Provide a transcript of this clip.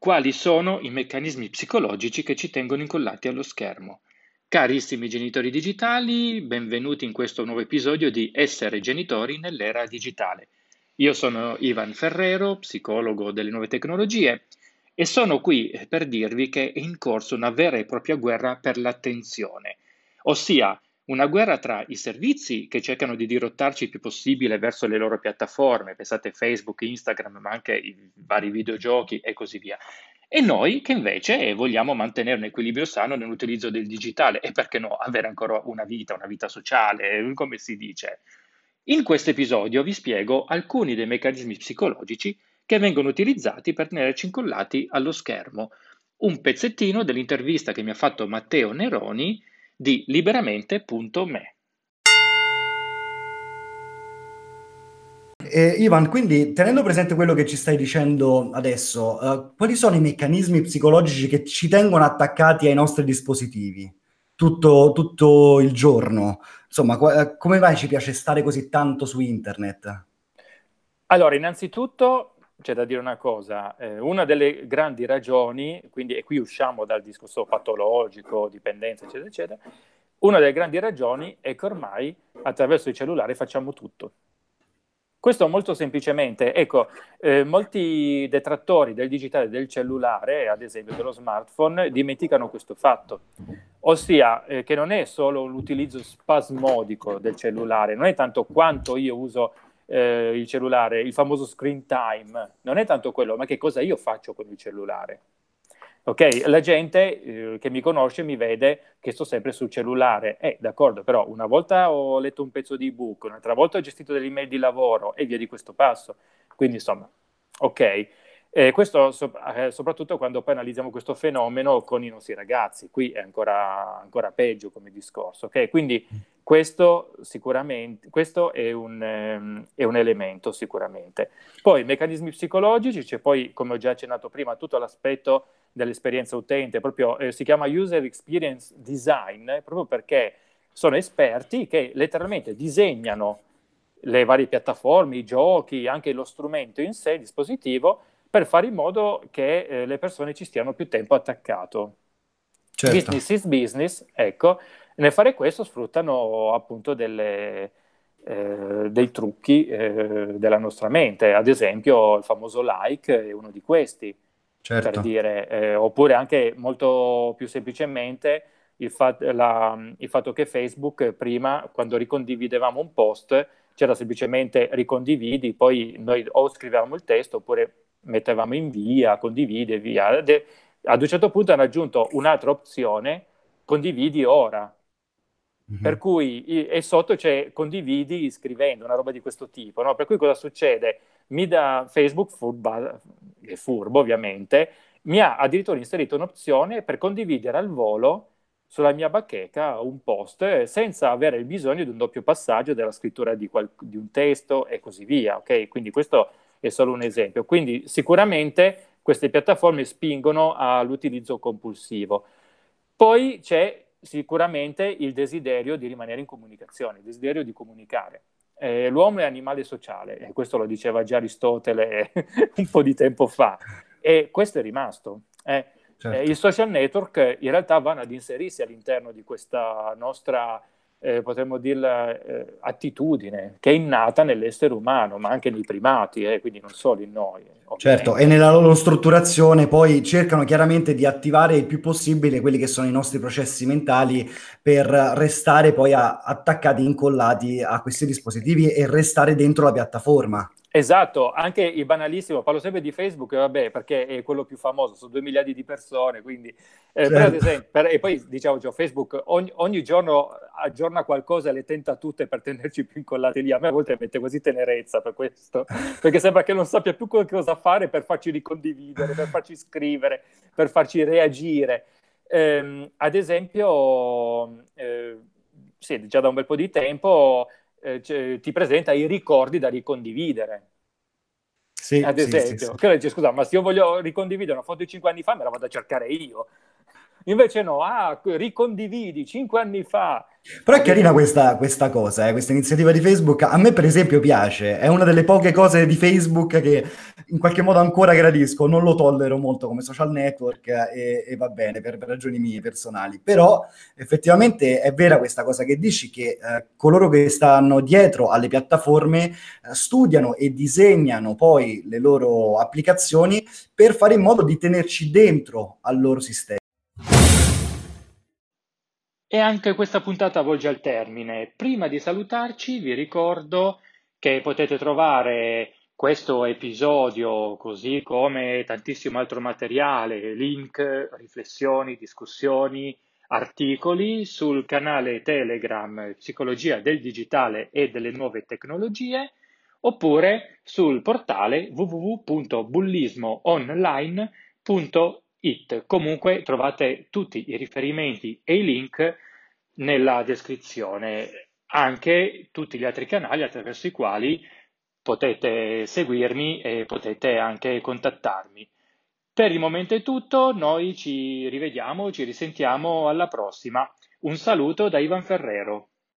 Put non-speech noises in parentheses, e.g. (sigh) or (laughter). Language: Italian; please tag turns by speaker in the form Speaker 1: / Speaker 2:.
Speaker 1: Quali sono i meccanismi psicologici che ci tengono incollati allo schermo? Carissimi genitori digitali, benvenuti in questo nuovo episodio di Essere genitori nell'era digitale. Io sono Ivan Ferrero, psicologo delle nuove tecnologie e sono qui per dirvi che è in corso una vera e propria guerra per l'attenzione, ossia una guerra tra i servizi che cercano di dirottarci il più possibile verso le loro piattaforme, pensate Facebook, Instagram, ma anche i vari videogiochi e così via, e noi che invece vogliamo mantenere un equilibrio sano nell'utilizzo del digitale e perché no, avere ancora una vita, una vita sociale, come si dice. In questo episodio vi spiego alcuni dei meccanismi psicologici che vengono utilizzati per tenerci incollati allo schermo. Un pezzettino dell'intervista che mi ha fatto Matteo Neroni di liberamente.me.
Speaker 2: Eh, Ivan, quindi tenendo presente quello che ci stai dicendo adesso, uh, quali sono i meccanismi psicologici che ci tengono attaccati ai nostri dispositivi tutto, tutto il giorno? Insomma, qu- eh, come mai ci piace stare così tanto su internet?
Speaker 3: Allora, innanzitutto c'è da dire una cosa, eh, una delle grandi ragioni, quindi, e qui usciamo dal discorso patologico, dipendenza, eccetera, eccetera, una delle grandi ragioni è che ormai attraverso il cellulare facciamo tutto. Questo molto semplicemente, ecco, eh, molti detrattori del digitale del cellulare, ad esempio dello smartphone, dimenticano questo fatto, ossia eh, che non è solo l'utilizzo spasmodico del cellulare, non è tanto quanto io uso eh, il cellulare, il famoso screen time, non è tanto quello, ma che cosa io faccio con il cellulare. Ok, la gente eh, che mi conosce mi vede che sto sempre sul cellulare. Eh, d'accordo, però una volta ho letto un pezzo di ebook, un'altra volta ho gestito delle email di lavoro e via di questo passo. Quindi, insomma, ok. Eh, questo so- eh, soprattutto quando poi analizziamo questo fenomeno con i nostri ragazzi, qui è ancora, ancora peggio come discorso. Okay? Quindi questo sicuramente questo è un, ehm, è un, elemento sicuramente. Poi meccanismi psicologici, c'è poi, come ho già accennato prima, tutto l'aspetto dell'esperienza utente, proprio eh, si chiama User Experience Design, proprio perché sono esperti che letteralmente disegnano le varie piattaforme, i giochi, anche lo strumento in sé, il dispositivo, per fare in modo che eh, le persone ci stiano più tempo attaccato. Certo. Business is business, ecco, nel fare questo sfruttano appunto delle, eh, dei trucchi eh, della nostra mente, ad esempio il famoso like è uno di questi, certo. per dire, eh, oppure anche molto più semplicemente il, fat- la, il fatto che Facebook prima, quando ricondividevamo un post, c'era semplicemente ricondividi, poi noi o scrivevamo il testo oppure mettevamo in via, condividi e via. ad un certo punto hanno aggiunto un'altra opzione, condividi ora. Mm-hmm. Per cui, e sotto c'è condividi scrivendo, una roba di questo tipo. No? Per cui cosa succede? Mi dà Facebook, furba, è furbo ovviamente, mi ha addirittura inserito un'opzione per condividere al volo sulla mia bacheca un post senza avere il bisogno di un doppio passaggio della scrittura di, qual- di un testo e così via. Okay? Quindi questo è solo un esempio. Quindi sicuramente queste piattaforme spingono all'utilizzo compulsivo. Poi c'è sicuramente il desiderio di rimanere in comunicazione, il desiderio di comunicare. Eh, l'uomo è animale sociale, e questo lo diceva già Aristotele (laughs) un po' di tempo fa, e questo è rimasto. Eh. Certo. Eh, I social network in realtà vanno ad inserirsi all'interno di questa nostra eh, potremmo dirla, eh, attitudine che è innata nell'essere umano, ma anche nei primati, eh, quindi non solo in noi.
Speaker 2: Ovviamente. Certo, e nella loro strutturazione poi cercano chiaramente di attivare il più possibile quelli che sono i nostri processi mentali per restare poi a, attaccati, incollati a questi dispositivi e restare dentro la piattaforma.
Speaker 3: Esatto, anche il banalissimo, parlo sempre di Facebook, vabbè, perché è quello più famoso, sono due miliardi di persone, quindi... Eh, certo. per esempio, per, e poi diciamo, cioè, Facebook ogni, ogni, giorno aggiorna qualcosa le tenta tutte per tenerci più incollati lì. A me a volte mette quasi tenerezza per questo, perché sembra che non sappia più cosa fare per farci ricondividere, per farci scrivere, per farci reagire. Eh, ad esempio, eh, sì, già da un bel po' di tempo eh, cioè, ti presenta i ricordi da ricondividere. Sì, Ad esempio, sì, sì, sì. Dice, scusa, ma se io voglio ricondividere una foto di cinque anni fa, me la vado a cercare io.
Speaker 4: Invece no, ah, ricondividi cinque anni fa.
Speaker 2: Però è carina questa, questa cosa, eh, questa iniziativa di Facebook. A me, per esempio, piace. È una delle poche cose di Facebook che in qualche modo ancora gradisco. Non lo tollero molto come social network e, e va bene per, per, ragioni mie personali. Però effettivamente è vera questa cosa che dici che eh, coloro che stanno dietro alle piattaforme eh, studiano e disegnano poi le loro applicazioni per fare in modo di tenerci dentro al loro sistema.
Speaker 3: E anche questa puntata volge al termine. Prima di salutarci vi ricordo che potete trovare questo episodio, così come tantissimo altro materiale, link, riflessioni, discussioni, articoli sul canale Telegram Psicologia del Digitale e delle Nuove Tecnologie oppure sul portale www.bullismoonline.it it. Comunque trovate tutti i riferimenti e i link nella descrizione, anche tutti gli altri canali attraverso i quali potete seguirmi e potete anche contattarmi. Per il momento è tutto, noi ci rivediamo, ci risentiamo alla prossima. Un saluto da Ivan Ferrero.